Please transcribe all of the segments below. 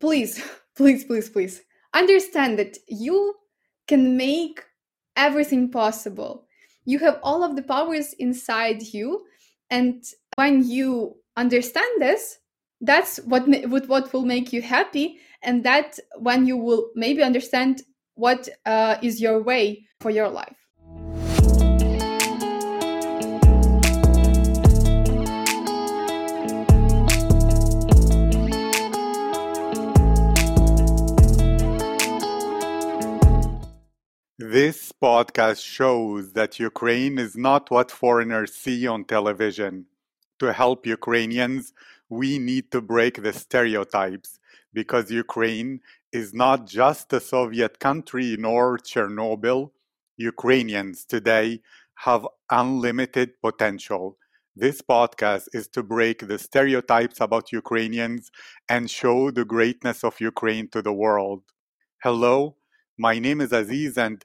please, please, please, please understand that you can make everything possible. You have all of the powers inside you. And when you understand this, that's what, what will make you happy. And that when you will maybe understand what uh, is your way for your life. This podcast shows that Ukraine is not what foreigners see on television. To help Ukrainians, we need to break the stereotypes because Ukraine is not just a Soviet country nor Chernobyl. Ukrainians today have unlimited potential. This podcast is to break the stereotypes about Ukrainians and show the greatness of Ukraine to the world. Hello, my name is Aziz and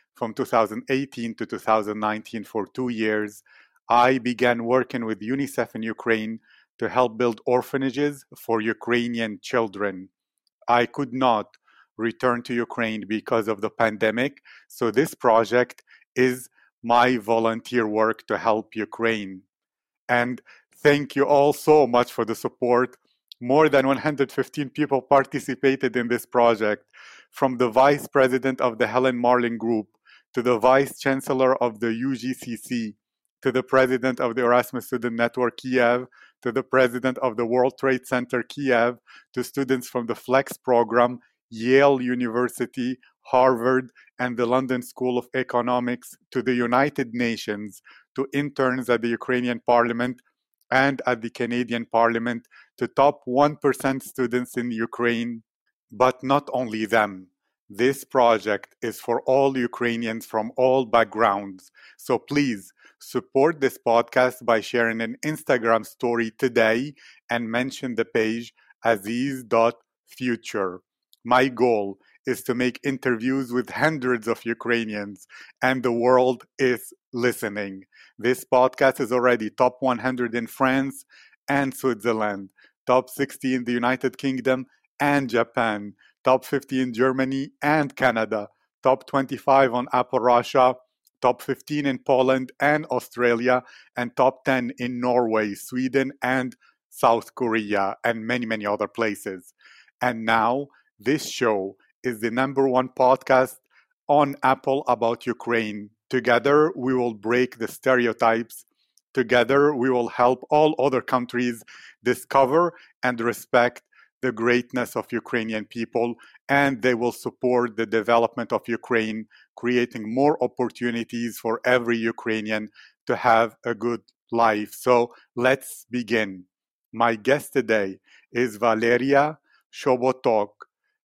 from 2018 to 2019 for two years, I began working with UNICEF in Ukraine to help build orphanages for Ukrainian children. I could not return to Ukraine because of the pandemic, so this project is my volunteer work to help Ukraine. And thank you all so much for the support. More than 115 people participated in this project, from the vice president of the Helen Marlin Group to the Vice Chancellor of the UGCC, to the President of the Erasmus Student Network Kiev, to the President of the World Trade Center Kiev, to students from the FLEX program, Yale University, Harvard, and the London School of Economics, to the United Nations, to interns at the Ukrainian Parliament and at the Canadian Parliament, to top 1% students in Ukraine, but not only them this project is for all Ukrainians from all backgrounds. So please support this podcast by sharing an Instagram story today and mention the page aziz.future. My goal is to make interviews with hundreds of Ukrainians, and the world is listening. This podcast is already top 100 in France and Switzerland, top 60 in the United Kingdom and Japan top 50 in Germany and Canada, top 25 on Apple Russia, top 15 in Poland and Australia, and top 10 in Norway, Sweden, and South Korea, and many, many other places. And now, this show is the number one podcast on Apple about Ukraine. Together, we will break the stereotypes. Together, we will help all other countries discover and respect the greatness of Ukrainian people, and they will support the development of Ukraine, creating more opportunities for every Ukrainian to have a good life. So let's begin. My guest today is Valeria Shobotok.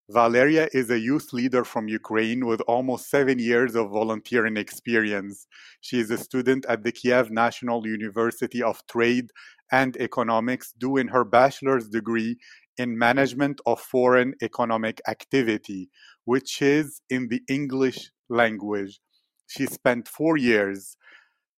Valeria is a youth leader from Ukraine with almost seven years of volunteering experience. She is a student at the Kiev National University of Trade and Economics, doing her bachelor's degree in management of foreign economic activity, which is in the English language. She spent four years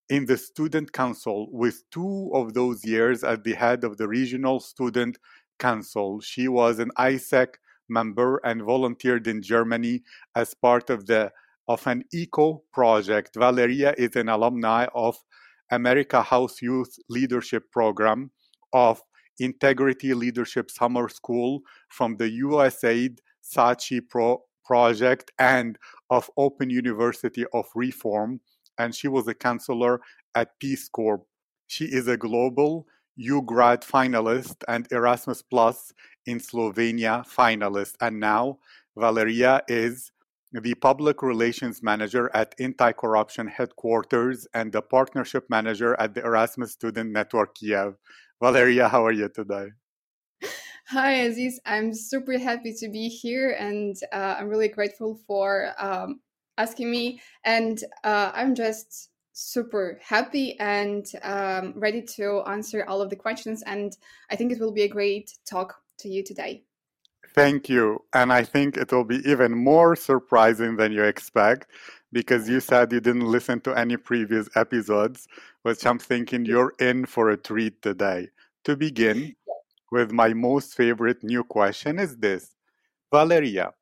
in the student council, with two of those years at the head of the regional student council. She was an AIESEC member and volunteered in Germany as part of the of an eco project. Valeria is an alumni of America House Youth Leadership Program of Integrity Leadership Summer School from the USAID SACCI Pro project and of Open University of Reform, and she was a counselor at Peace Corps. She is a global UGRAD finalist and Erasmus Plus in Slovenia finalist. And now Valeria is the public relations manager at anti corruption headquarters and the partnership manager at the Erasmus Student Network Kiev. Valeria, how are you today? Hi, Aziz. I'm super happy to be here, and uh, I'm really grateful for um, asking me. And uh, I'm just super happy and um, ready to answer all of the questions. And I think it will be a great talk to you today. Thank you. And I think it will be even more surprising than you expect because you said you didn't listen to any previous episodes, which I'm thinking you're in for a treat today. To begin with, my most favorite new question is this Valeria,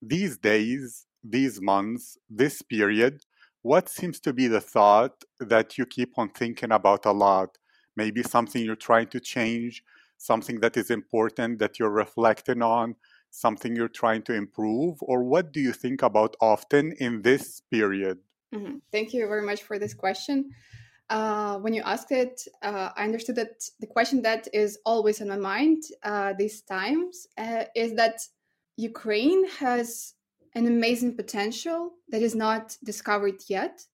these days, these months, this period, what seems to be the thought that you keep on thinking about a lot? Maybe something you're trying to change, something that is important that you're reflecting on, something you're trying to improve, or what do you think about often in this period? Mm-hmm. Thank you very much for this question. Uh, when you asked it, uh, I understood that the question that is always on my mind uh, these times uh, is that Ukraine has an amazing potential that is not discovered yet.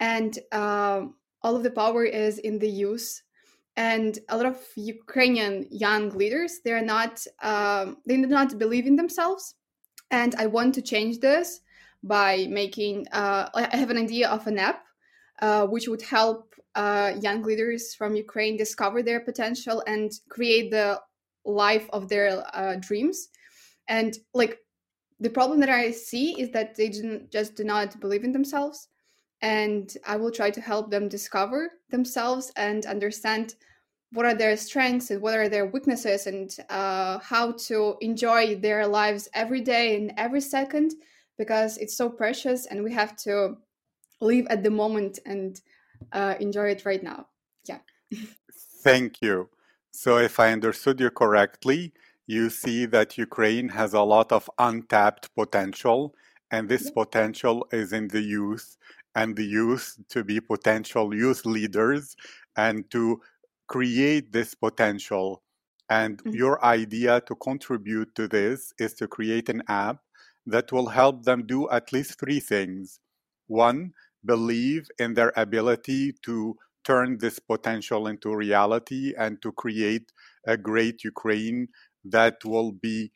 And um, all of the power is in the youth. And a lot of Ukrainian young leaders, they are not, um, they do not believe in themselves. And I want to change this by making, uh, I have an idea of an app uh, which would help uh, young leaders from Ukraine discover their potential and create the life of their uh, dreams. And like the problem that I see is that they didn't, just do not believe in themselves. And I will try to help them discover themselves and understand what are their strengths and what are their weaknesses and uh, how to enjoy their lives every day and every second because it's so precious and we have to live at the moment and uh, enjoy it right now. Yeah. Thank you. So, if I understood you correctly, you see that Ukraine has a lot of untapped potential, and this yeah. potential is in the youth, and the youth to be potential youth leaders and to create this potential. And mm-hmm. your idea to contribute to this is to create an app that will help them do at least three things. One, believe in their ability to turn this potential into reality and to create a great Ukraine that will be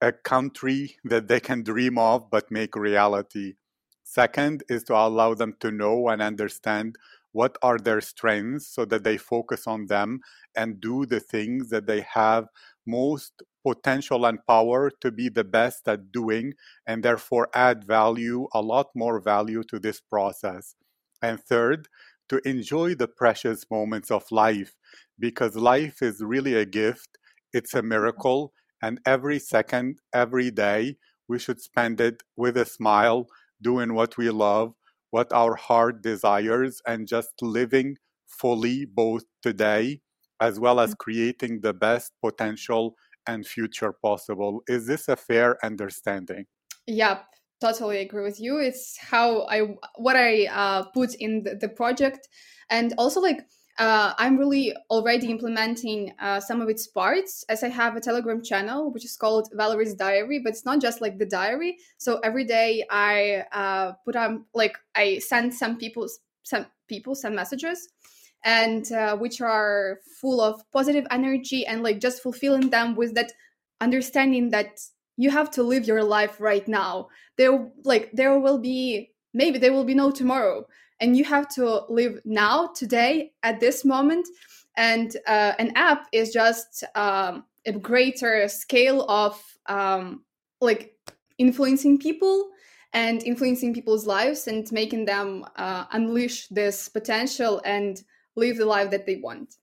a country that they can dream of but make reality. Second is to allow them to know and understand what are their strengths so that they focus on them and do the things that they have most potential and power to be the best at doing and therefore add value, a lot more value to this process. And third, to enjoy the precious moments of life because life is really a gift it's a miracle. And every second, every day, we should spend it with a smile, doing what we love, what our heart desires, and just living fully both today as well as mm. creating the best potential and future possible. Is this a fair understanding? Yep, totally agree with you. It's how I what I uh, put in the, the project, and also like uh, I'm really already implementing uh, some of its parts as I have a Telegram channel which is called Valerie's Diary, but it's not just like the diary. So every day I uh, put on like I send some people some people some messages and uh, which are full of positive energy and like just fulfilling them with that understanding that you have to live your life right now. There like there will be maybe there will be no tomorrow and you have to live now today at this moment and uh, an app is just um, a greater scale of um, like influencing people and influencing people's lives and making them uh, unleash this potential and live the life that they want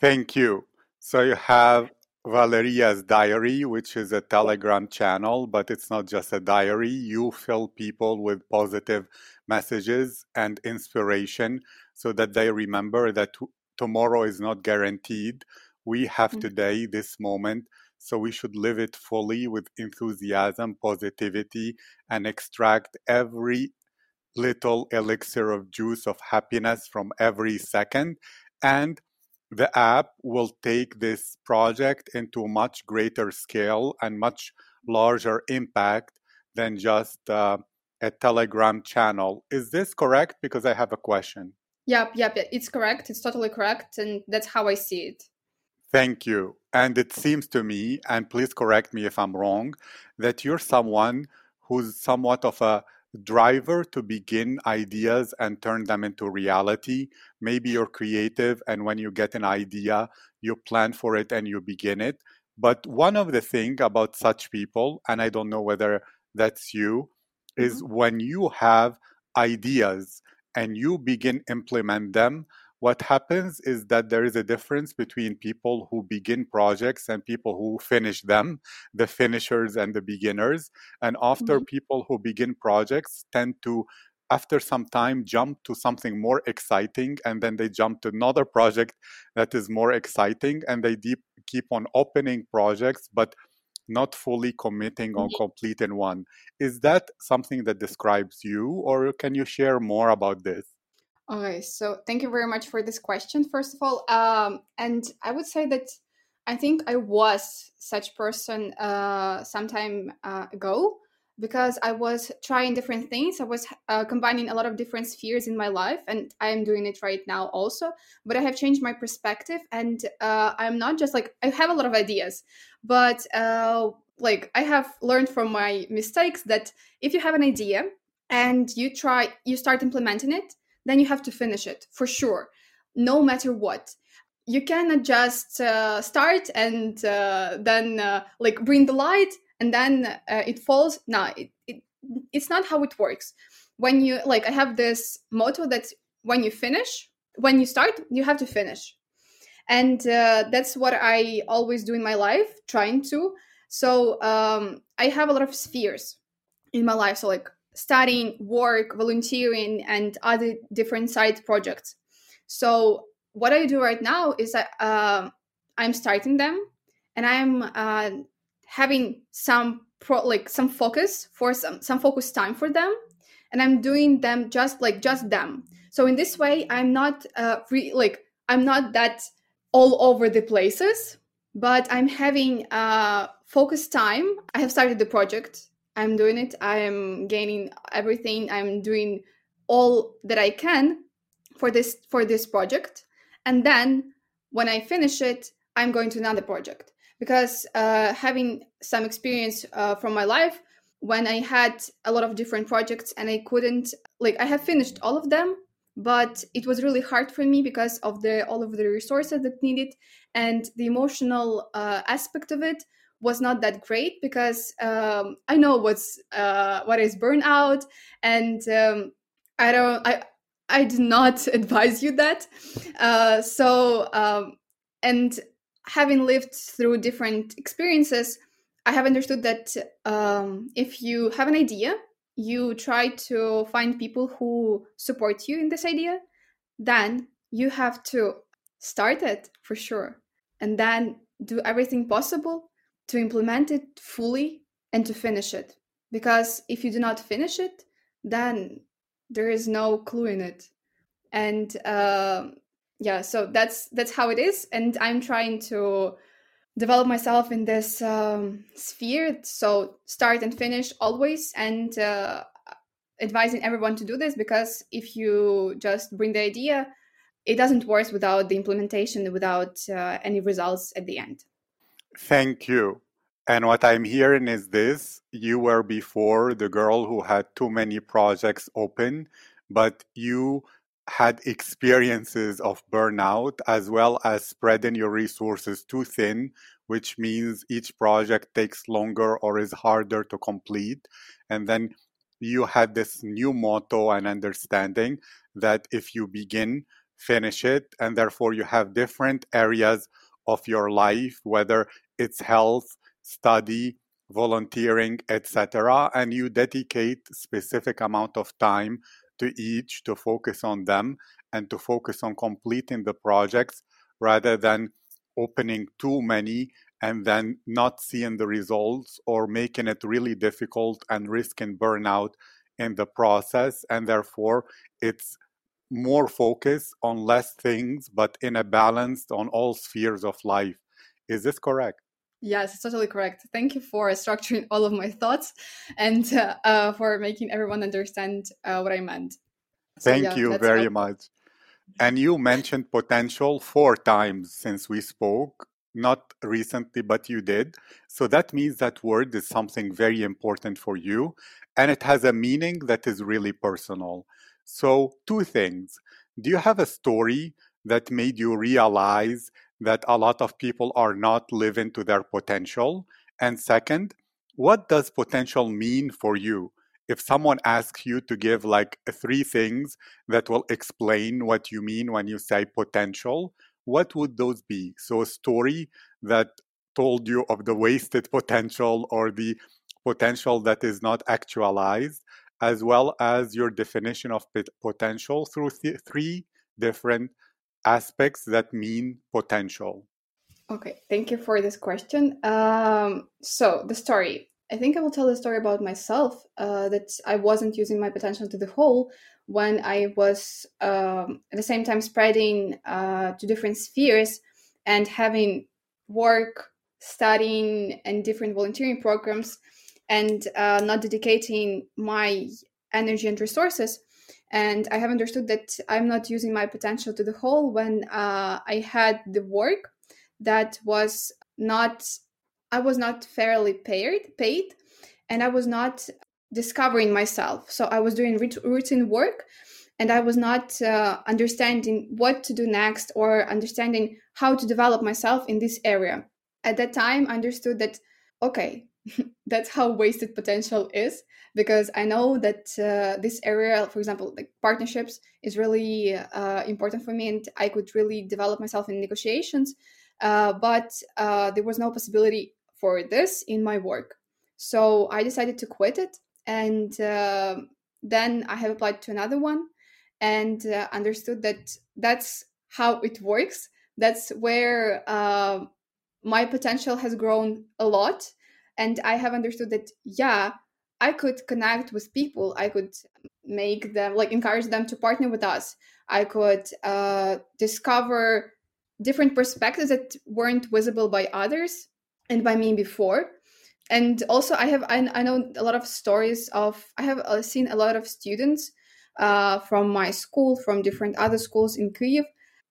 thank you so you have Valeria's diary, which is a Telegram channel, but it's not just a diary. You fill people with positive messages and inspiration so that they remember that t- tomorrow is not guaranteed. We have mm-hmm. today, this moment, so we should live it fully with enthusiasm, positivity, and extract every little elixir of juice of happiness from every second. And the app will take this project into a much greater scale and much larger impact than just uh, a Telegram channel. Is this correct? Because I have a question. Yep, yep, it's correct. It's totally correct. And that's how I see it. Thank you. And it seems to me, and please correct me if I'm wrong, that you're someone who's somewhat of a driver to begin ideas and turn them into reality. Maybe you're creative, and when you get an idea, you plan for it and you begin it. But one of the things about such people, and I don't know whether that's you, is Mhm. when you have ideas and you begin implement them, what happens is that there is a difference between people who begin projects and people who finish them, the finishers and the beginners. And after Mhm. people who begin projects tend to after some time jump to something more exciting and then they jump to another project that is more exciting and they deep, keep on opening projects but not fully committing on Mhm. completing one is that something that describes you or can you share more about this Okay, so thank you very much for this question, first of all. Um, and I would say that I think I was such person uh, some time uh, ago because I was trying different things. I was uh, combining a lot of different spheres in my life, and I am doing it right now also. But I have changed my perspective, and uh, I'm not just like I have a lot of ideas, but uh, like I have learned from my mistakes that if you have an idea and you try, you start implementing it then you have to finish it for sure, no matter what. You cannot just uh, start and uh, then uh, like bring the light and then uh, it falls. No, it, it, it's not how it works. When you like, I have this motto that when you finish, when you start, you have to finish, and uh, that's what I always do in my life, trying to. So um, I have a lot of spheres in my life. So like studying, work, volunteering, and other different side projects. So what I do right now is that uh, I'm starting them, and I'm uh, having some pro like some focus for some some focus time for them, and I'm doing them just like just them. So in this way, I'm not uh, re- like I'm not that all over the places, but I'm having uh, focus time. I have started the project I'm doing it. I am gaining everything. I'm doing all that I can for this for this project, and then when I finish it, I'm going to another project because uh, having some experience uh, from my life when I had a lot of different projects and I couldn't like I have finished all of them, but it was really hard for me because of the all of the resources that needed and the emotional uh, aspect of it was not that great because um, I know what's uh, what is burnout, and um, I don't I I do not advise you that. Uh, so um, and having lived through different experiences, I have understood that um, if you have an idea, you try to find people who support you in this idea. Then you have to start it for sure, and then do everything possible to implement it fully and to finish it. Because if you do not finish it, then there is no clue in it. And uh, yeah, so that's that's how it is. And I'm trying to develop myself in this um, sphere. So start and finish always, and uh, advising everyone to do this because if you just bring the idea, it doesn't work without the implementation, without uh, any results at the end. Thank you. And what I'm hearing is this you were before the girl who had too many projects open, but you had experiences of burnout as well as spreading your resources too thin, which means each project takes longer or is harder to complete. And then you had this new motto and understanding that if you begin, finish it. And therefore, you have different areas of your life, whether it's health, study, volunteering, etc. And you dedicate specific amount of time to each to focus on them and to focus on completing the projects rather than opening too many and then not seeing the results or making it really difficult and risking burnout in the process and therefore it's more focus on less things but in a balance on all spheres of life is this correct Yes, it's totally correct. Thank you for structuring all of my thoughts and uh, uh, for making everyone understand uh, what I meant. So, Thank yeah, you very much. And you mentioned potential four times since we spoke. not recently, but you did. So that means that word is something very important for you and it has a meaning that is really personal. So, two things. Do you have a story that made you realize that a lot of people are not living to their potential? And second, what does potential mean for you? If someone asks you to give like three things that will explain what you mean when you say potential, what would those be? So, a story that told you of the wasted potential or the potential that is not actualized, as well as your definition of potential through th- three different aspects that mean potential. Okay, thank you for this question. Um, so, the story. I think I will tell a story about myself uh, that I wasn't using my potential to the whole when I was um, at the same time spreading uh, to different spheres and having work, studying, and different volunteering programs, and uh, not dedicating my energy and resources. And I have understood that I'm not using my potential to the whole when uh, I had the work that was not, I was not fairly paid, paid, and I was not discovering myself. So I was doing routine work and I was not uh, understanding what to do next or understanding how to develop myself in this area. At that time, I understood that, okay, that's how wasted potential is because I know that uh, this area, for example, like partnerships, is really uh, important for me and I could really develop myself in negotiations. Uh, but uh, there was no possibility for this in my work. So I decided to quit it and uh, then I have applied to another one and uh, understood that that's how it works. That's where uh, my potential has grown a lot, and I have understood that yeah, I could connect with people. I could make them like encourage them to partner with us. I could uh, discover different perspectives that weren't visible by others and by me before and also i have I, I know a lot of stories of i have uh, seen a lot of students uh, from my school from different other schools in kyiv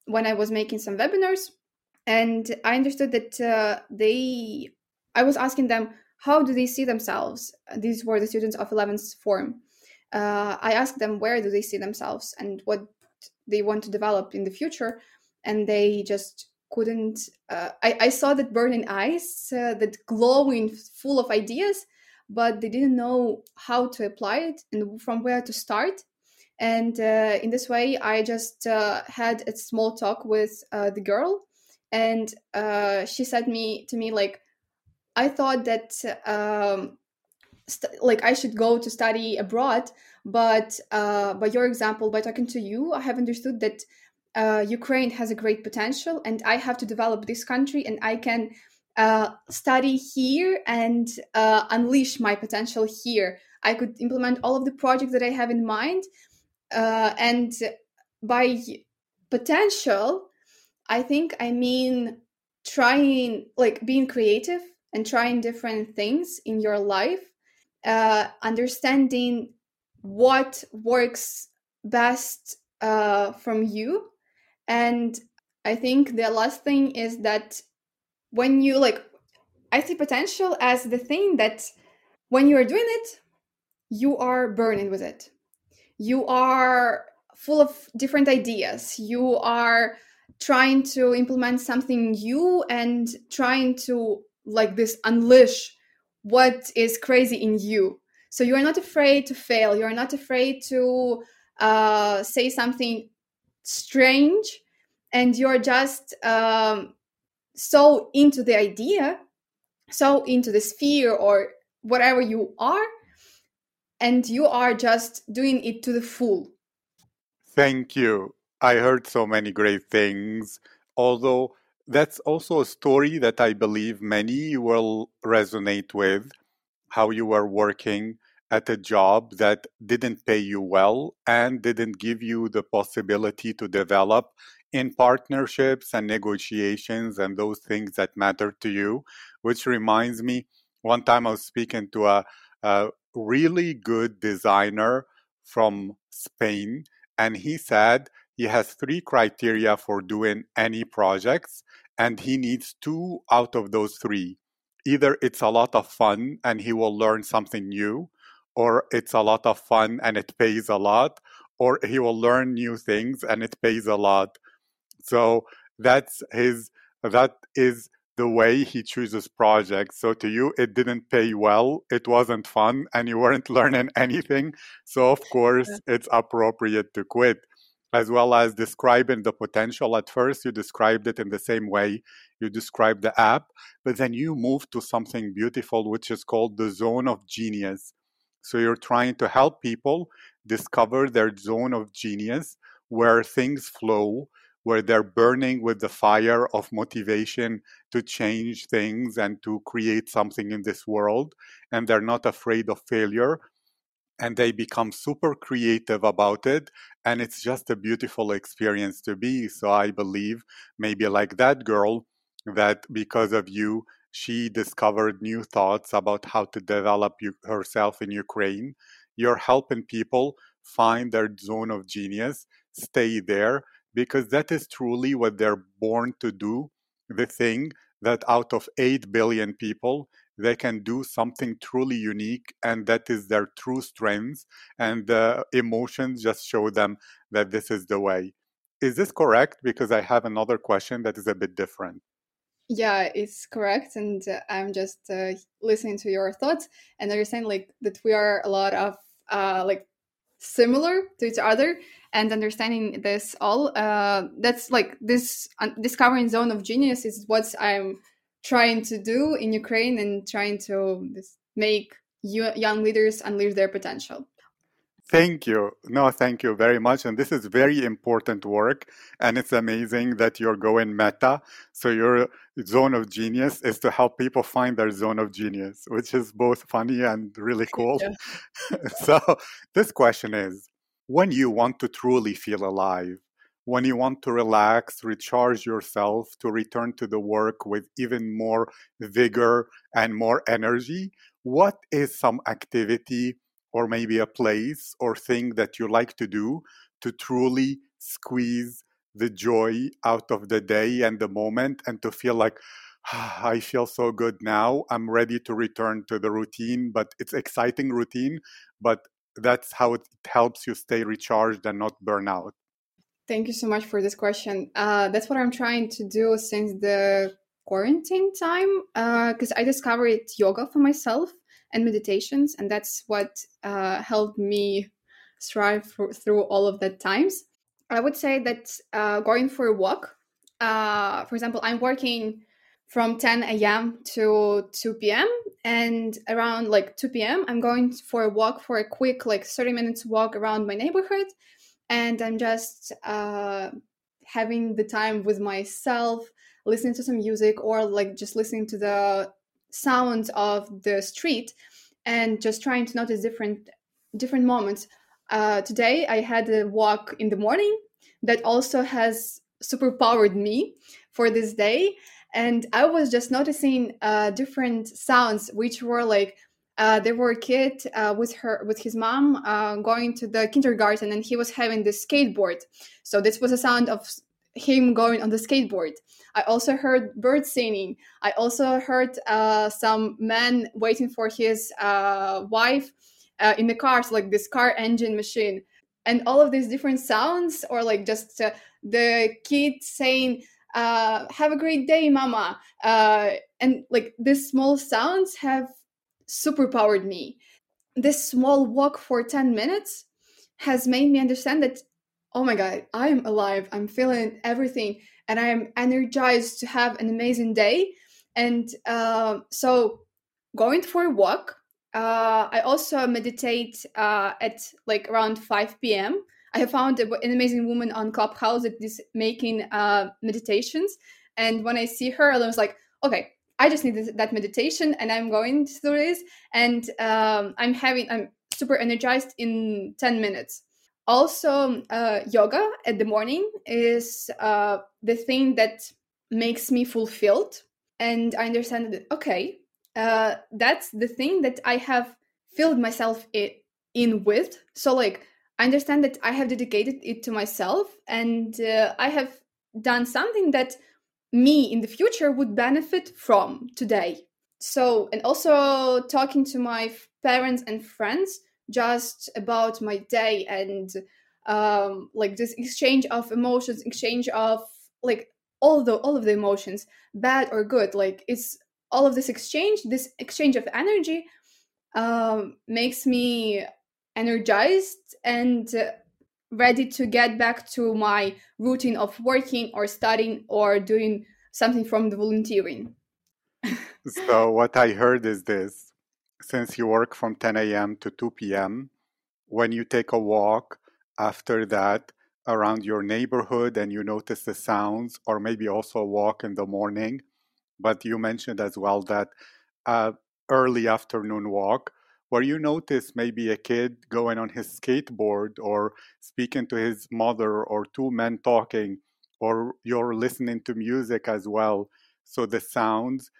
when i was making some webinars and i understood that uh, they i was asking them how do they see themselves? These were the students of 11th form. Uh, i asked them where do they see themselves and what they want to develop in the future? And they just couldn't uh, I, I saw that burning eyes uh, that glowing full of ideas but they didn't know how to apply it and from where to start. And uh, in this way i just uh, had a small talk with uh, the girl and uh, she said me to me like i thought that um, st- like i should go to study abroad but by your example by talking to you i have understood that uh, Ukraine has a great potential, and I have to develop this country, and I can uh, study here and uh, unleash my potential here. I could implement all of the projects that I have in mind, uh, and by potential, I think I mean trying, like being creative and trying different things in your life, uh, understanding what works best uh, from you and I think the last thing is that when you like, I see potential as the thing that when you are doing it, you are burning with it. You are full of different ideas. You are trying to implement something new and trying to like this unleash what is crazy in you. So you are not afraid to fail. You are not afraid to uh, say something strange and you're just um, so into the idea so into the sphere or whatever you are and you are just doing it to the full thank you i heard so many great things although that's also a story that i believe many will resonate with how you were working at a job that didn't pay you well and didn't give you the possibility to develop in partnerships and negotiations and those things that matter to you. Which reminds me, one time I was speaking to a, a really good designer from Spain, and he said he has three criteria for doing any projects. and he needs two out of those three. Either it's a lot of fun and he will learn something new, or it's a lot of fun and it pays a lot, or he will learn new things and it pays a lot. So that's his that is the way he chooses projects. So to you, it didn't pay well, it wasn't fun, and you weren't learning anything. So of course, yeah. it's appropriate to quit. As well as describing the potential. At first, you described it in the same way you described the app, but then you move to something beautiful, which is called the zone of genius. So you're trying to help people discover their zone of genius where things flow, where they're burning with the fire of motivation to change things and to create something in this world. And they're not afraid of failure. And they become super creative about it. And it's just a beautiful experience to be. So I believe maybe like that girl, that because of you, she discovered new thoughts about how to develop you, herself in Ukraine. You're helping people find their zone of genius, stay there, because that is truly what they're born to do the thing that out of 8 billion people they can do something truly unique and that is their true strengths and the emotions just show them that this is the way. Is this correct? Because i have another question that is a bit different. Yeah it's correct and i'm just uh, listening to your thoughts and understand like that we are a lot of uh, like similar to each other and understanding this all uh, that's like this discovering zone of genius is what i'm trying to do in ukraine and trying to make young leaders unleash their potential Thank you. No, thank you very much. And this is very important work. And it's amazing that you're going meta. So your zone of genius is to help people find their zone of genius, which is both funny and really cool. Yeah. so this question is when you want to truly feel alive, when you want to relax, recharge yourself, to return to the work with even more vigor and more energy, what is some activity or maybe a place or thing that you like to do to truly squeeze the joy out of the day and the moment and to feel like ah, I feel so good now. I'm ready to return to the routine, but it's exciting routine, but that's how it helps you stay recharged and not burn out. Thank you so much for this question. Uh, that's what I'm trying to do since the quarantine time because uh, I discovered yoga for myself and meditations and that's what uh, helped me strive for, through all of that times i would say that uh, going for a walk uh, for example i'm working from 10 a.m to 2 p.m and around like 2 p.m i'm going for a walk for a quick like 30 minutes walk around my neighborhood and i'm just uh, having the time with myself listening to some music or like just listening to the sounds of the street and just trying to notice different different moments. Uh, today I had a walk in the morning that also has superpowered me for this day, and I was just noticing uh, different sounds, which were like uh, there were a kid uh, with her with his mom uh, going to the kindergarten and he was having this skateboard so this was a sound of him going on the skateboard. I also heard birds singing. I also heard uh, some man waiting for his uh, wife uh, in the cars like this car engine machine. And all of these different sounds, or like just the kid saying, Have a great day, mama. And like these small sounds have superpowered me. This small walk for 10 minutes has made me understand that oh my god i am alive i'm feeling everything and i am energized to have an amazing day. And uh, so going for a walk uh, i also meditate uh, at like around 5 p.m i found an amazing woman on clubhouse that is making uh, meditations. And when i see her i was like okay i just need that meditation and i'm going through this and um, i'm having i'm super energized in 10 minutes. Also uh, yoga at the morning is uh, the thing that makes me fulfilled and i understand that okay uh, that's the thing that i have filled myself in with. So like i understand that i have dedicated it to myself and uh, i have done something that me in the future would benefit from today. So, and also talking to my parents and friends just about my day and um, like this exchange of emotions, exchange of like all the all of the emotions, bad or good. Like it's all of this exchange, this exchange of energy um, makes me energized and uh, ready to get back to my routine of working or studying or doing something from the volunteering. so, what I heard is this since you work from 10 a.m. to 2 p.m., when you take a walk after that around your neighborhood and you notice the sounds, or maybe also a walk in the morning, but you mentioned as well that uh, early afternoon walk where you notice maybe a kid going on his skateboard or speaking to his mother or two men talking or you're listening to music as well? So the sounds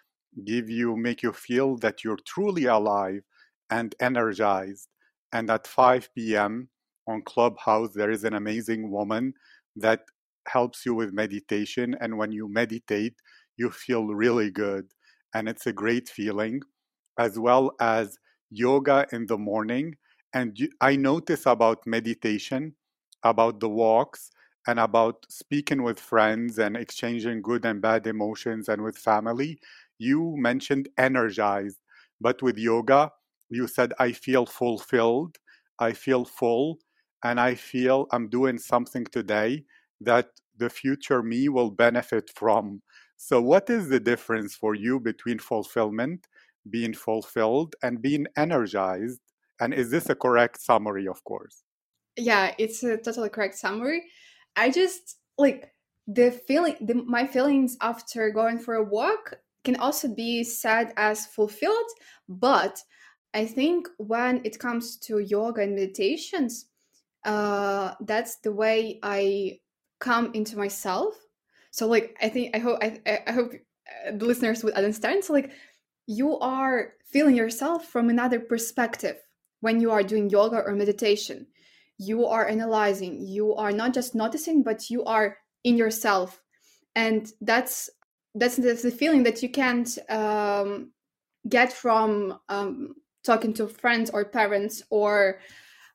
give you make you feel that you're truly alive and energized. And at 5 p.m on clubhouse there is an amazing woman that helps you with meditation. And when you meditate you feel really good. And it's a great feeling as well as yoga in the morning. And I notice about meditation, about the walks, and about speaking with friends and exchanging good and bad emotions and with family. You mentioned energized, but with yoga, you said, I feel fulfilled, I feel full, and I feel I'm doing something today that the future me will benefit from. So, what is the difference for you between fulfillment being fulfilled and being energized and is this a correct summary of course? Yeah it's a totally correct summary. I just like the feeling the, my feelings after going for a walk can also be said as fulfilled but i think when it comes to yoga and meditations uh that's the way i come into myself. So like i think i hope i, I hope uh, the listeners would understand. So like you are feeling yourself from another perspective when you are doing yoga or meditation. You are analyzing, you are not just noticing, but you are in yourself. And that's that's the, feeling that you can't um, get from um, talking to friends or parents or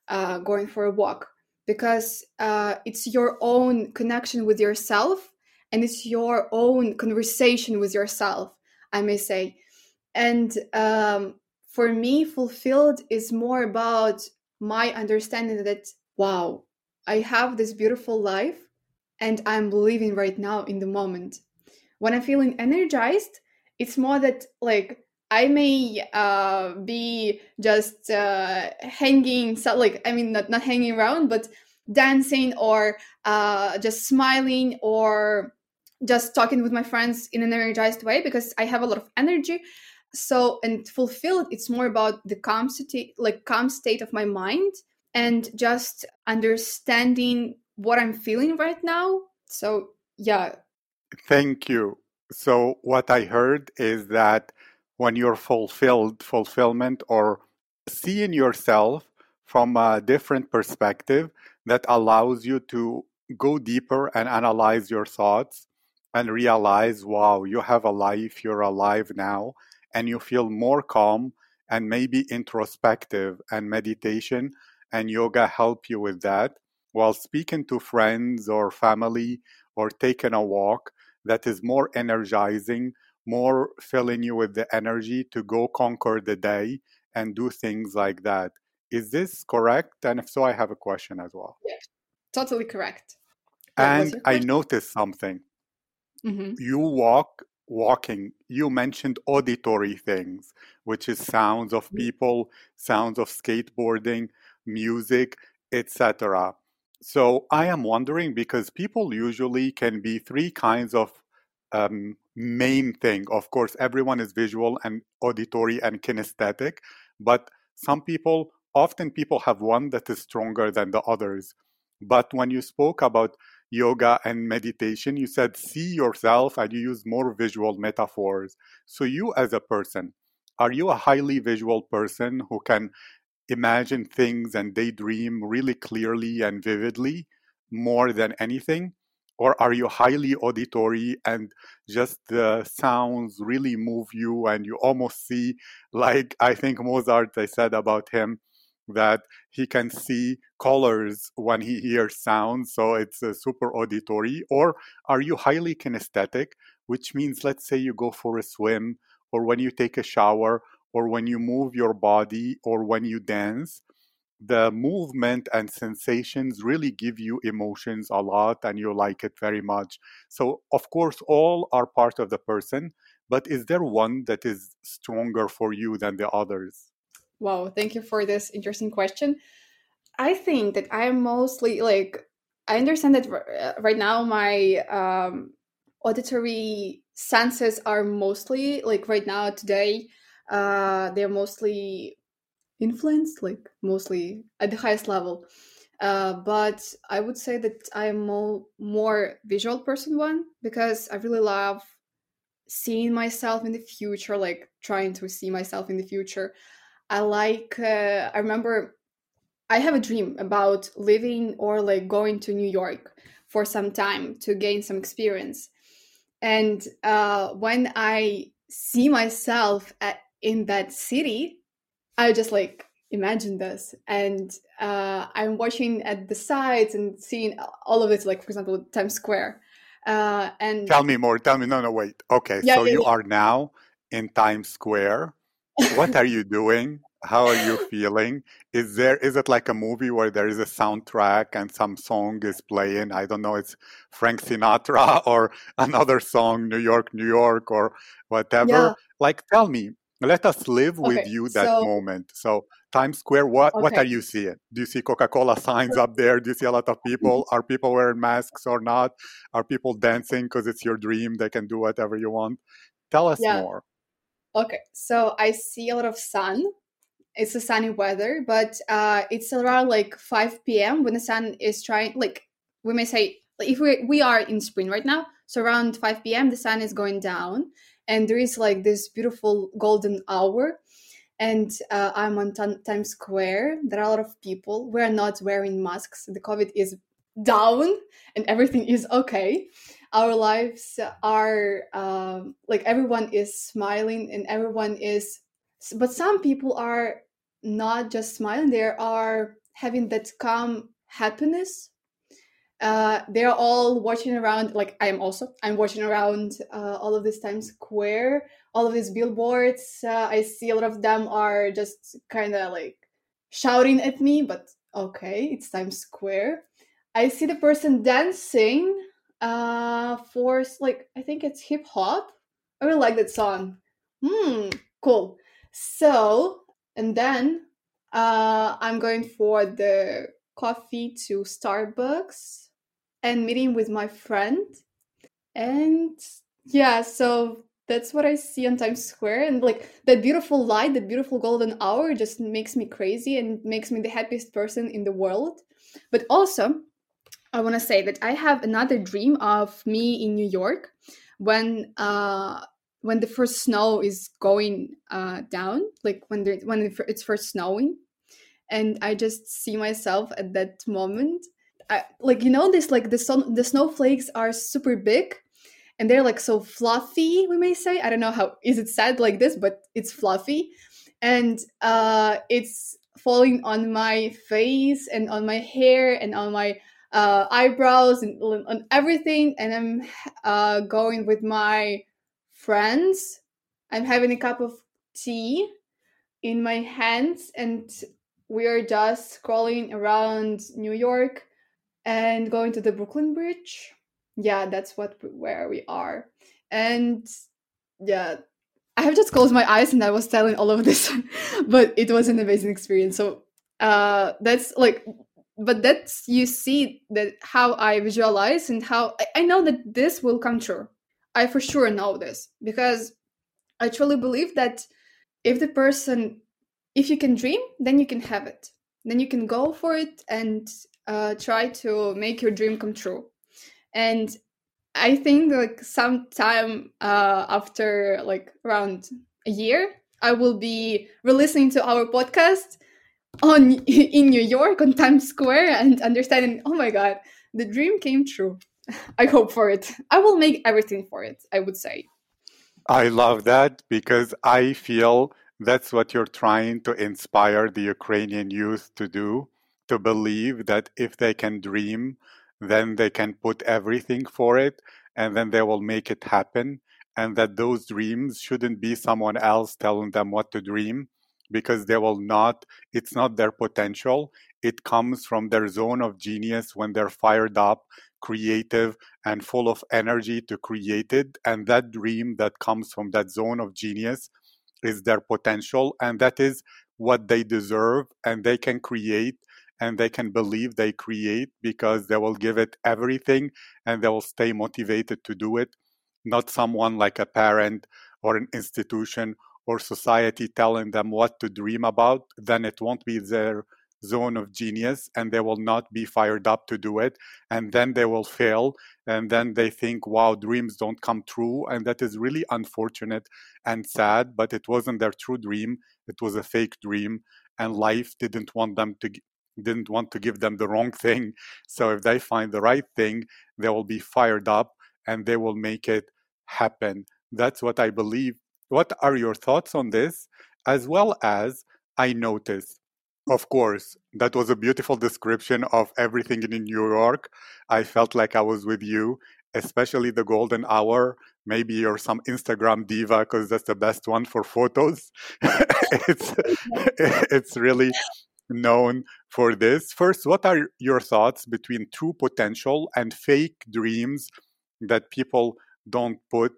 uh, going for a walk because uh, it's your own connection with yourself and it's your own conversation with yourself i may say and um, for me fulfilled is more about my understanding that wow i have this beautiful life and i'm living right now in the moment. When i'm feeling energized it's more that like i may uh, be just uh, hanging so like i mean not, not hanging around but dancing or uh, just smiling or just talking with my friends in an energized way because i have a lot of energy so and fulfilled it's more about the calm state like calm state of my mind and just understanding what i'm feeling right now. So yeah. Thank you. So what i heard is that when you're fulfilled fulfillment or seeing yourself from a different perspective that allows you to go deeper and analyze your thoughts and realize wow you have a life you're alive now and you feel more calm and maybe introspective and meditation and yoga help you with that while speaking to friends or family or taking a walk that is more energizing more filling you with the energy to go conquer the day and do things like that. Is this correct? And if so i have a question as well. Yes totally correct. And i noticed something. Mm-hmm. you walk walking, you mentioned auditory things, which is sounds of people, sounds of skateboarding, music, etc. So I am wondering because people usually can be three kinds of um, main thing. Of course, everyone is visual and auditory and kinesthetic, but some people, often people have one that is stronger than the others. But when you spoke about yoga and meditation, you said see yourself and you use more visual metaphors. So, you as a person, are you a highly visual person who can imagine things and daydream really clearly and vividly more than anything? or are you highly auditory and just the sounds really move you and you almost see like i think mozart they said about him that he can see colors when he hears sounds so it's a super auditory or are you highly kinesthetic which means let's say you go for a swim or when you take a shower or when you move your body or when you dance the movement and sensations really give you emotions a lot and you like it very much. So, of course, all are part of the person, but is there one that is stronger for you than the others? Wow, thank you for this interesting question. I think that I am mostly like, I understand that uh, right now my um, auditory senses are mostly like right now today, uh, they're mostly influenced, like mostly at the highest level. Uh, but I would say that I'm more visual person one because I really love seeing myself in the future, like trying to see myself in the future. I like. Uh, I remember I have a dream about living or like going to New York for some time to gain some experience. And uh, when I see myself at, in that city, I just like imagine this and uh, i'm watching at the sides and seeing all of it like for example times square uh, and tell me more tell me no no wait okay yeah, so yeah, you yeah. are now in times square what are you doing how are you feeling is there is it like a movie where there is a soundtrack and some song is playing i don't know it's frank sinatra or another song new york new york or whatever like tell me let us live okay, with you that so, moment. So Times Square, what okay. what are you seeing? Do you see Coca-Cola signs up there? Do you see a lot of people? Are people wearing masks or not? Are people dancing because it's your dream? They can do whatever you want. Tell us yeah. more. Okay, so I see a lot of sun. It's a sunny weather, but uh, it's around like 5 p.m. when the sun is trying, like we may say, if we we are in spring right now, so around 5 p.m. the sun is going down, and there is like this beautiful golden hour and uh, i'm on t- times square there are a lot of people we're not wearing masks the covid is down and everything is okay our lives are um, like everyone is smiling and everyone is but some people are not just smiling they are having that calm happiness. Uh, they're all watching around like i am also i'm watching around uh, all of this times square all of these billboards. Uh, i see a lot of them are just kind of like shouting at me but okay it's times square. I see the person dancing uh for like i think it's hip hop i really like that song hmm cool so and then uh i'm going for the coffee to starbucks and meeting with my friend. And yeah, so that's what I see on Times Square. And like that beautiful light, that beautiful golden hour just makes me crazy and makes me the happiest person in the world. But also, I want to say that I have another dream of me in New York when uh when the first snow is going uh down, like when when it's first snowing, and I just see myself at that moment. I, like you know this like the sun the snowflakes are super big and they're like so fluffy we may say. I don't know how is it said like this but it's fluffy. And uh it's falling on my face and on my hair and on my uh, eyebrows and on everything and i'm uh, going with my friends i'm having a cup of tea in my hands and we are just scrolling around new york and going to the Brooklyn Bridge. Yeah, that's what where we are. And yeah, I have just closed my eyes and I was telling all of this, but it was an amazing experience. So uh, that's like, but that's you see that how I visualize and how I, I know that this will come true. I for sure know this because I truly believe that if the person, if you can dream, then you can have it. Then you can go for it and uh, try to make your dream come true. And I think like sometime uh, after like around a year, I will be re-listening to our podcast on in New York on Times Square and understanding, oh my god, the dream came true. I hope for it. I will make everything for it, I would say. I love that because I feel that's what you're trying to inspire the Ukrainian youth to do to believe that if they can dream, then they can put everything for it and then they will make it happen. And that those dreams shouldn't be someone else telling them what to dream because they will not, it's not their potential. It comes from their zone of genius when they're fired up, creative, and full of energy to create it. And that dream that comes from that zone of genius is their potential. And that is what they deserve. And they can create and they can believe they create because they will give it everything and they will stay motivated to do it. Not someone like a parent or an institution or society telling them what to dream about, then it won't be their zone of genius and they will not be fired up to do it. And then they will fail. And then they think, wow, dreams don't come true. And that is really unfortunate and sad, but it wasn't their true dream. It was a fake dream. And life didn't want them to didn't want to give them the wrong thing. So if they find the right thing, they will be fired up and they will make it happen. That's what I believe. What are your thoughts on this? As well as I noticed, of course, that was a beautiful description of everything in New York. I felt like I was with you, especially the golden hour. Maybe you're some Instagram diva because that's the best one for photos. it's it's really known for this. First, what are your thoughts between true potential and fake dreams that people don't put?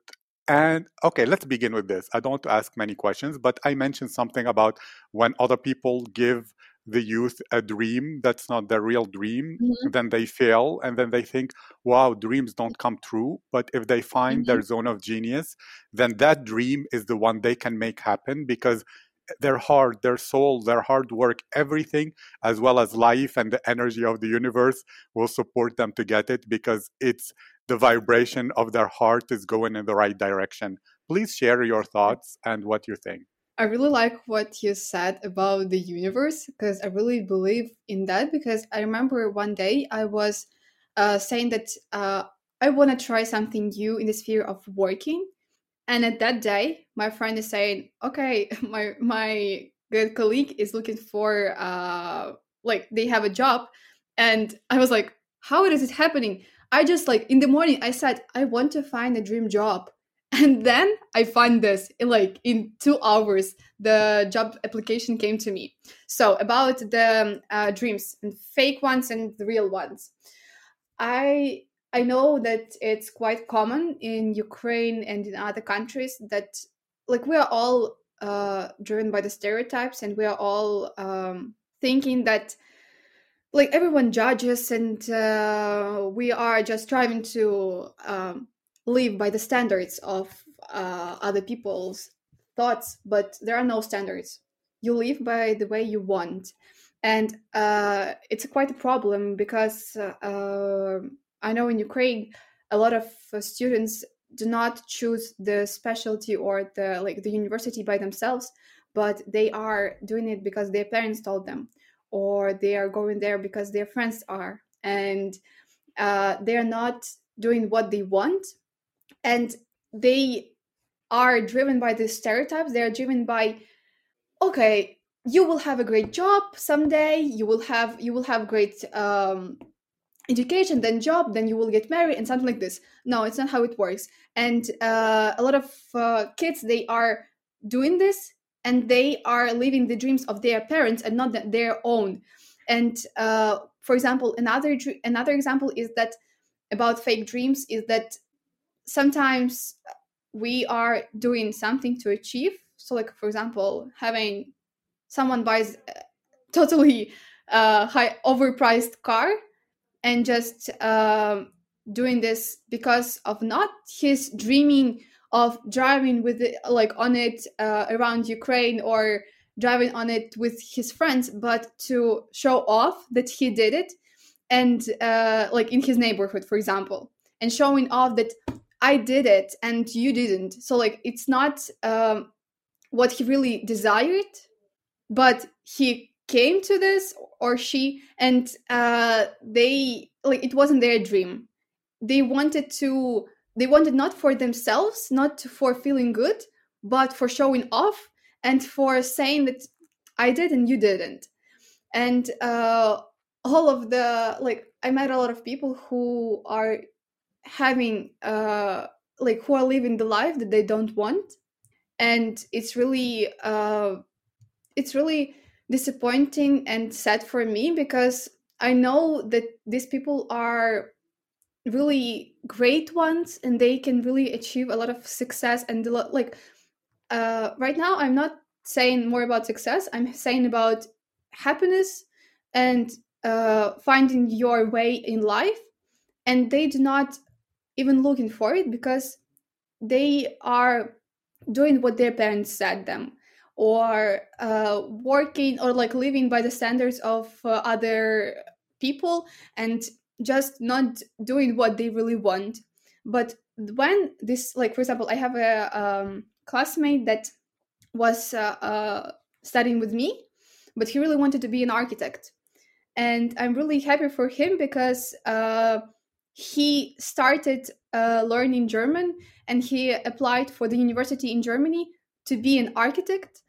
And okay, let's begin with this. I don't want to ask many questions, but I mentioned something about when other people give the youth a dream that's not their real dream, mm-hmm. then they fail and then they think, wow, dreams don't come true. But if they find mm-hmm. their zone of genius, then that dream is the one they can make happen because their heart, their soul, their hard work, everything, as well as life and the energy of the universe will support them to get it because it's the vibration of their heart is going in the right direction. Please share your thoughts and what you think. I really like what you said about the universe because I really believe in that. Because I remember one day I was uh, saying that uh, I want to try something new in the sphere of working and at that day my friend is saying okay my my good colleague is looking for uh like they have a job and i was like how is it happening i just like in the morning i said i want to find a dream job. And then i find this in like in two hours the job application came to me. So about the uh, dreams and fake ones and the real ones. I I know that it's quite common in Ukraine and in other countries that, like, we are all uh, driven by the stereotypes and we are all um, thinking that, like, everyone judges and uh, we are just striving to um, live by the standards of uh, other people's thoughts, but there are no standards. You live by the way you want. And uh, it's quite a problem because uh, I know in Ukraine, a lot of uh, students do not choose the specialty or the like the university by themselves, but they are doing it because their parents told them, or they are going there because their friends are, and uh, they are not doing what they want, and they are driven by the stereotypes. They are driven by, okay, you will have a great job someday. You will have you will have great um, education then job then you will get married and something like this no it's not how it works and uh, a lot of uh, kids they are doing this and they are living the dreams of their parents and not their own. And uh, for example another another example is that about fake dreams is that sometimes we are doing something to achieve. So like for example having someone buys totally uh, high overpriced car and just uh, doing this because of not his dreaming of driving with it, like on it uh, around Ukraine or driving on it with his friends, but to show off that he did it and uh, like in his neighborhood, for example, and showing off that I did it and you didn't. So like it's not um, what he really desired, but he came to this or she and uh they like it wasn't their dream they wanted to they wanted not for themselves not for feeling good but for showing off and for saying that i did and you didn't. And uh, all of the like i met a lot of people who are having uh like who are living the life that they don't want. And it's really uh it's really disappointing and sad for me because i know that these people are really great ones and they can really achieve a lot of success and like uh right now i'm not saying more about success. I'm saying about happiness and uh finding your way in life. And they do not even looking for it because they are doing what their parents said them or uh, working or like living by the standards of uh, other people. And just not doing what they really want. But when this like for example i have a um, classmate that was uh, uh, studying with me but he really wanted to be an architect. And i'm really happy for him because uh, he started uh, learning german and he applied for the university in germany to be an architect.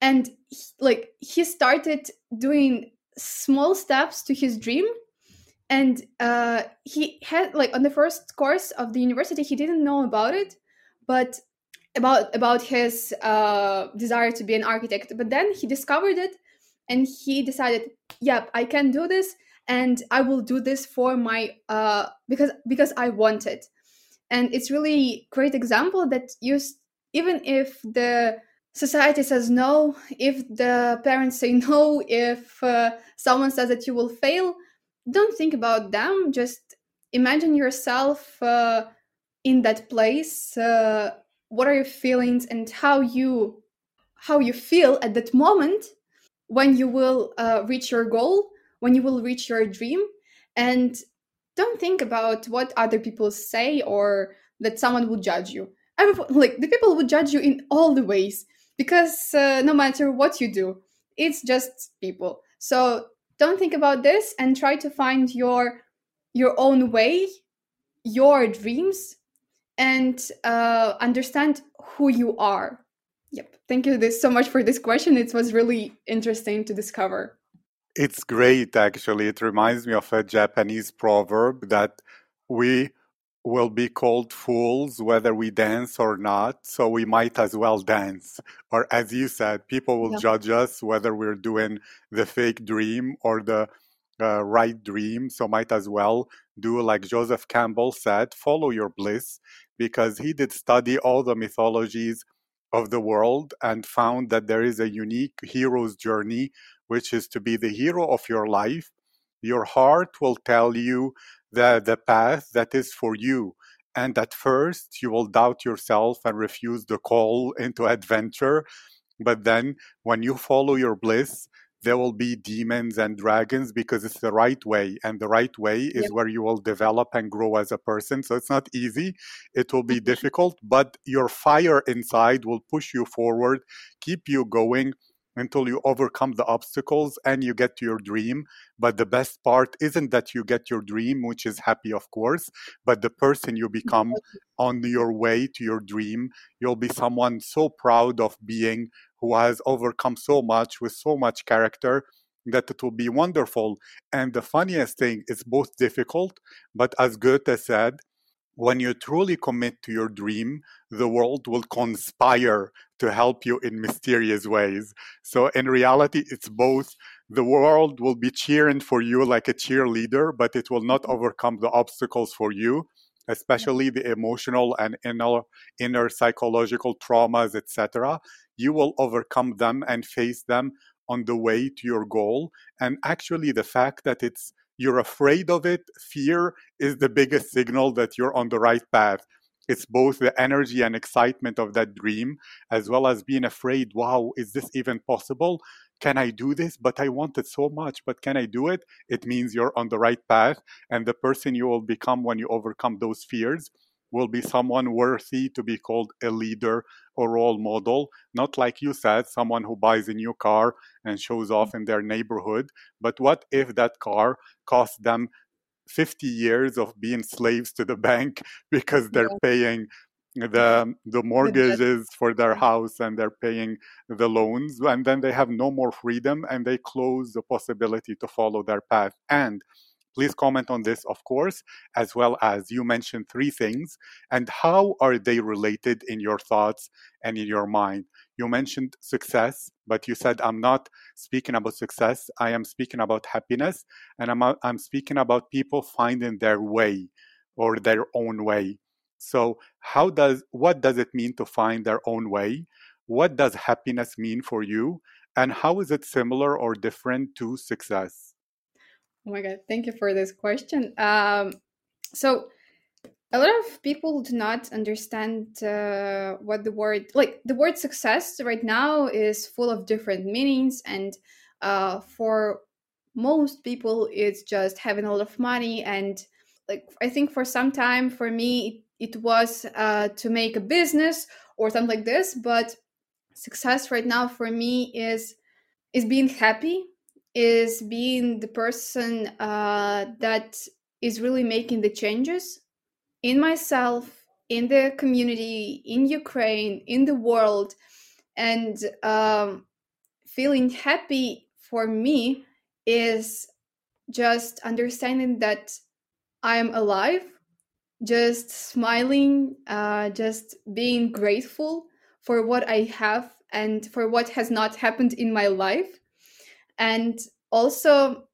And he, like he started doing small steps to his dream and uh, he had like on the first course of the university he didn't know about it but about about his uh, desire to be an architect. But then he discovered it and he decided yep i can do this and i will do this for my uh, because because i want it. And it's really great example that you even if the society says no if the parents say no if uh, someone says that you will fail don't think about them. Just imagine yourself uh, in that place uh, what are your feelings and how you how you feel at that moment when you will uh, reach your goal when you will reach your dream. And don't think about what other people say or that someone will judge you. Everyone, like the people would judge you in all the ways because uh, no matter what you do it's just people. So don't think about this and try to find your your own way your dreams and uh, understand who you are. Yep. Thank you this so much for this question. It was really interesting to discover. It's great actually. It reminds me of a japanese proverb that we will be called fools whether we dance or not, so we might as well dance. Or, as you said, people will yeah. judge us whether we're doing the fake dream or the uh, right dream, so might as well do like Joseph Campbell said follow your bliss, because he did study all the mythologies of the world and found that there is a unique hero's journey, which is to be the hero of your life. Your heart will tell you the, the path that is for you. And at first, you will doubt yourself and refuse the call into adventure. But then, when you follow your bliss, there will be demons and dragons because it's the right way. And the right way is yep. where you will develop and grow as a person. So it's not easy, it will be mm-hmm. difficult, but your fire inside will push you forward, keep you going until you overcome the obstacles and you get to your dream. But the best part isn't that you get your dream, which is happy, of course, but the person you become on your way to your dream. You'll be someone so proud of being who has overcome so much with so much character that it will be wonderful. And the funniest thing is both difficult, but as Goethe said, when you truly commit to your dream, the world will conspire to help you in mysterious ways. So, in reality, it's both the world will be cheering for you like a cheerleader, but it will not overcome the obstacles for you, especially the emotional and inner, inner psychological traumas, etc. You will overcome them and face them on the way to your goal. And actually, the fact that it's you're afraid of it, fear is the biggest signal that you're on the right path. It's both the energy and excitement of that dream, as well as being afraid, wow, is this even possible? Can I do this? But I want it so much, but can I do it? It means you're on the right path. And the person you will become when you overcome those fears will be someone worthy to be called a leader or role model, not like you said, someone who buys a new car and shows off mm. in their neighborhood. But what if that car costs them 50 years of being slaves to the bank because they're yeah. paying the the mortgages for their house and they're paying the loans and then they have no more freedom and they close the possibility to follow their path and please comment on this of course as well as you mentioned three things and how are they related in your thoughts and in your mind you mentioned success but you said i'm not speaking about success i am speaking about happiness and i'm uh, i'm speaking about people finding their way or their own way so, how does what does it mean to find their own way? What does happiness mean for you? And how is it similar or different to success? Oh my God, thank you for this question. Um, so, a lot of people do not understand uh, what the word like the word success right now is full of different meanings and uh, for most people it's just having a lot of money and like i think for some time for me it was uh, to make a business or something like this but success right now for me is is being happy is being the person uh, that is really making the changes in myself in the community in ukraine in the world and um, feeling happy for me is just understanding that i am alive just smiling, uh, just being grateful for what I have and for what has not happened in my life. And also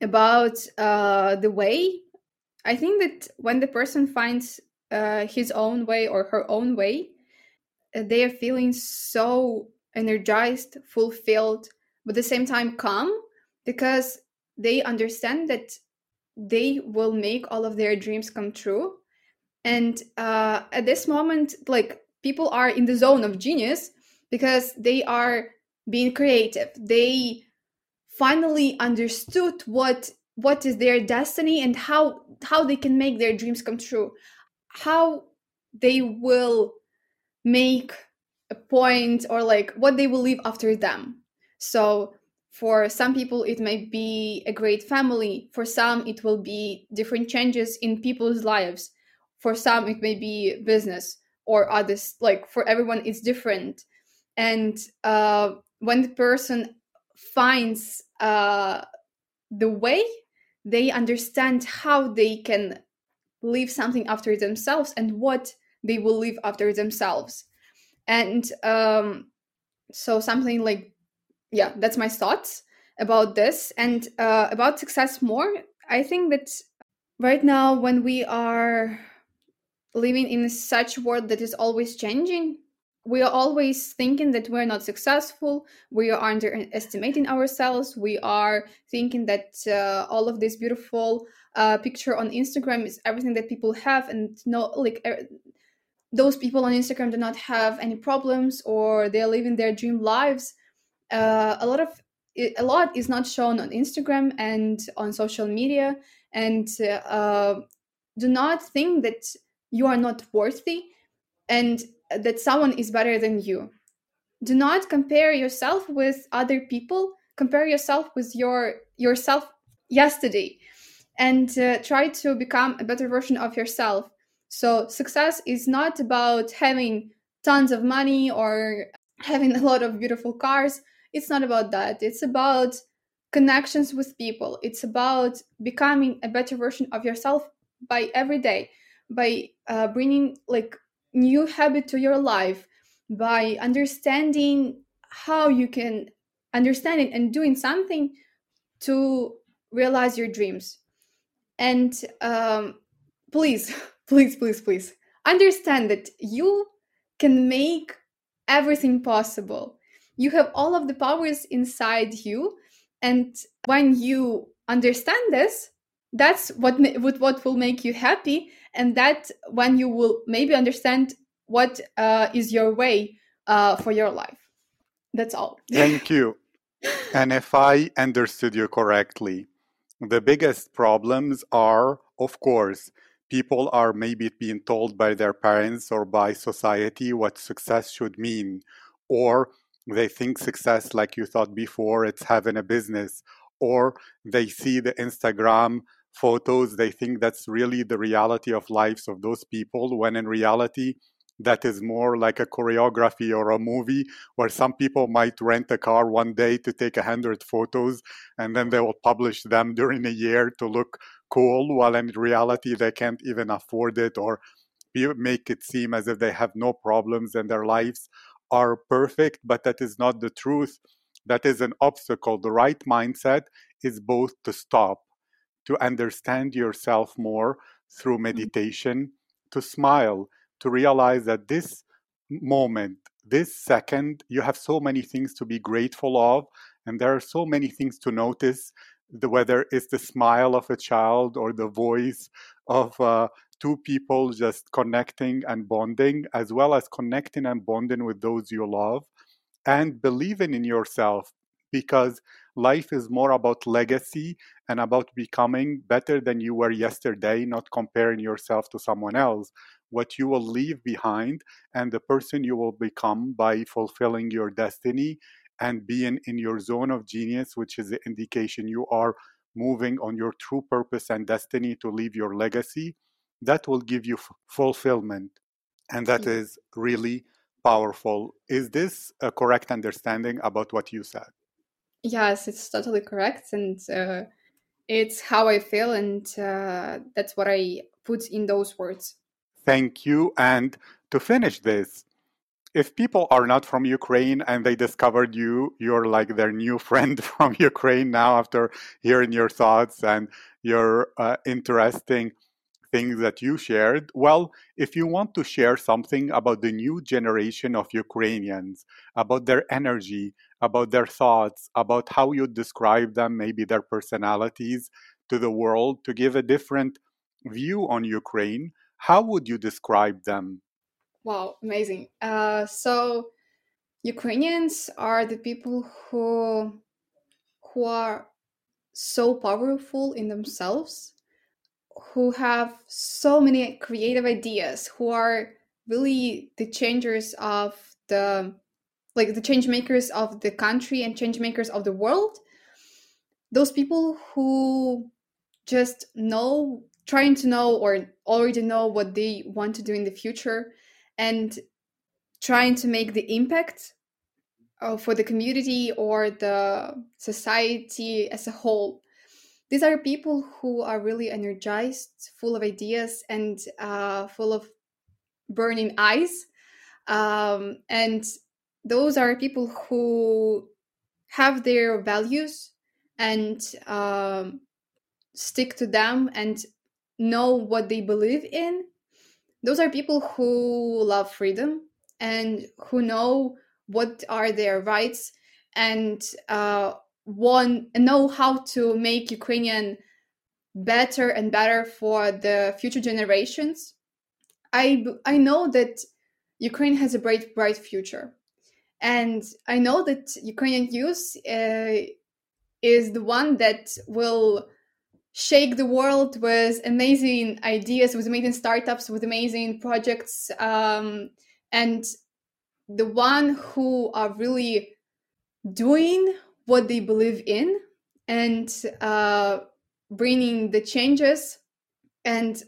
about uh, the way, I think that when the person finds uh, his own way or her own way, uh, they are feeling so energized, fulfilled, but at the same time calm because they understand that they will make all of their dreams come true. And uh, at this moment like people are in the zone of genius because they are being creative. They finally understood what what is their destiny and how how they can make their dreams come true. How they will make a point or like what they will leave after them. So for some people it may be a great family. For some it will be different changes in people's lives. For some it may be business or others. Like for everyone it's different. And uh, when the person finds uh, the way they understand how they can leave something after themselves and what they will leave after themselves. And um, so something like yeah that's my thoughts about this. And uh, about success more i think that right now when we are living in such world that is always changing we are always thinking that we're not successful. We are underestimating ourselves. We are thinking that uh, all of this beautiful uh, picture on instagram is everything that people have and no like er, those people on instagram do not have any problems or they're living their dream lives. Uh, a lot of a lot is not shown on instagram and on social media and uh, do not think that you are not worthy. And that someone is better than you. Do not compare yourself with other people. Compare yourself with your yourself yesterday and uh, try to become a better version of yourself. So success is not about having tons of money or having a lot of beautiful cars. It's not about that. It's about connections with people. It's about becoming a better version of yourself by every day by uh, bringing like new habit to your life by understanding how you can understand it and doing something to realize your dreams. And um, please please please please understand that you can make everything possible. You have all of the powers inside you and when you understand this that's what what will make you happy and that when you will maybe understand what uh, is your way uh, for your life. That's all. Thank you. And if i understood you correctly the biggest problems are of course people are maybe being told by their parents or by society what success should mean or they think success like you thought before it's having a business or they see the instagram photos. They think that's really the reality of lives of those people, when in reality, that is more like a choreography or a movie where some people might rent a car one day to take a hundred photos and then they will publish them during a year to look cool while in reality they can't even afford it or make it seem as if they have no problems and their lives are perfect but that is not the truth that is an obstacle the right mindset is both to stop to understand yourself more through mm-hmm. meditation to smile to realize that this moment, this second, you have so many things to be grateful of, and there are so many things to notice. The, whether it's the smile of a child or the voice of uh, two people just connecting and bonding, as well as connecting and bonding with those you love, and believing in yourself because life is more about legacy and about becoming better than you were yesterday, not comparing yourself to someone else what you will leave behind and the person you will become by fulfilling your destiny and being in your zone of genius, which is the indication you are moving on your true purpose and destiny to leave your legacy, that will give you f- fulfillment. And that mm-hmm. really powerful. Is this a correct understanding about what you said? Yes, it's totally correct. And uh, it's how I feel. And uh, that's what I put in those words. Thank you. And to finish this, if people are not from Ukraine and they discovered you, you're like their new friend from Ukraine now after hearing your thoughts and your uh, interesting things that you shared. Well, if you want to share something about the new generation of Ukrainians, about their energy, about their thoughts, about how you describe them, maybe their personalities to the world, to give a different view on Ukraine, how would you describe them? Wow, amazing. Uh, so Ukrainians are the people who who are so powerful in themselves, who have so many creative ideas, who are really the changers of the like the change makers of the country and change makers of the world. Those people who just know trying to know or already know what they want to do in the future and trying to make the impact uh, for the community or the society as a whole these are people who are really energized full of ideas and uh, full of burning eyes um, and those are people who have their values and um, stick to them and know what they believe in those are people who love freedom and who know what are their rights and uh, want know how to make Ukrainian better and better for the future generations. I I know that Ukraine has a bright bright future, and I know that Ukrainian youth uh, is the one that will shake the world with amazing ideas, with amazing startups, with amazing projects, um, and the one who are really doing what they believe in and uh, bringing the changes and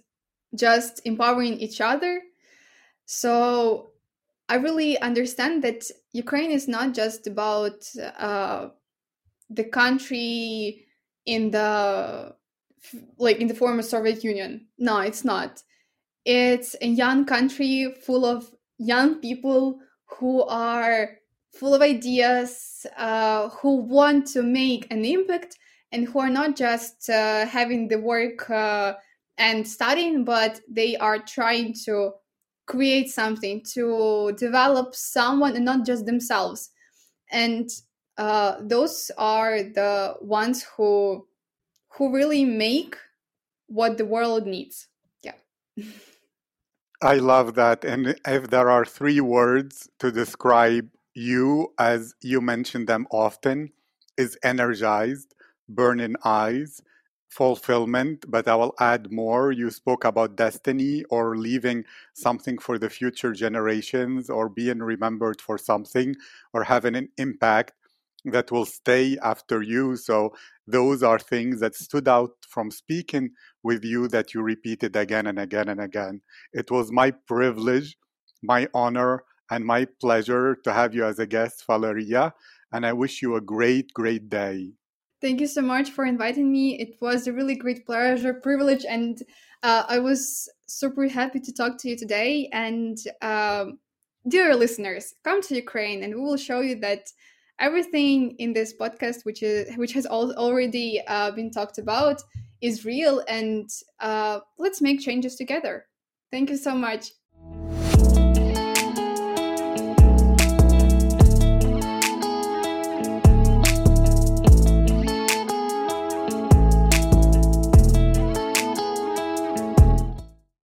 just empowering each other. So I really understand that Ukraine is not just about uh, the country in the like in the former Soviet Union. No, it's not. It's a young country full of young people who are full of ideas, uh, who want to make an impact, and who are not just uh, having the work uh, and studying, but they are trying to create something, to develop someone, and not just themselves. And uh, those are the ones who who really make what the world needs. Yeah. I love that. And if there are three words to describe you, as you mention them often, is energized, burning eyes, fulfillment, but I will add more. You spoke about destiny or leaving something for the future generations or being remembered for something or having an impact. that will stay after you. So those are things that stood out from speaking with you that you repeated again and again and again. It was my privilege, my honor, and my pleasure to have you as a guest, Valeria. And I wish you a great, great day. Thank you so much for inviting me. It was a really great pleasure, privilege, and uh, I was super happy to talk to you today. And um, dear listeners, come to Ukraine, and we will show you that everything in this podcast, which is which has al- already uh, been talked about, is real. And uh, let's make changes together. Thank you so much.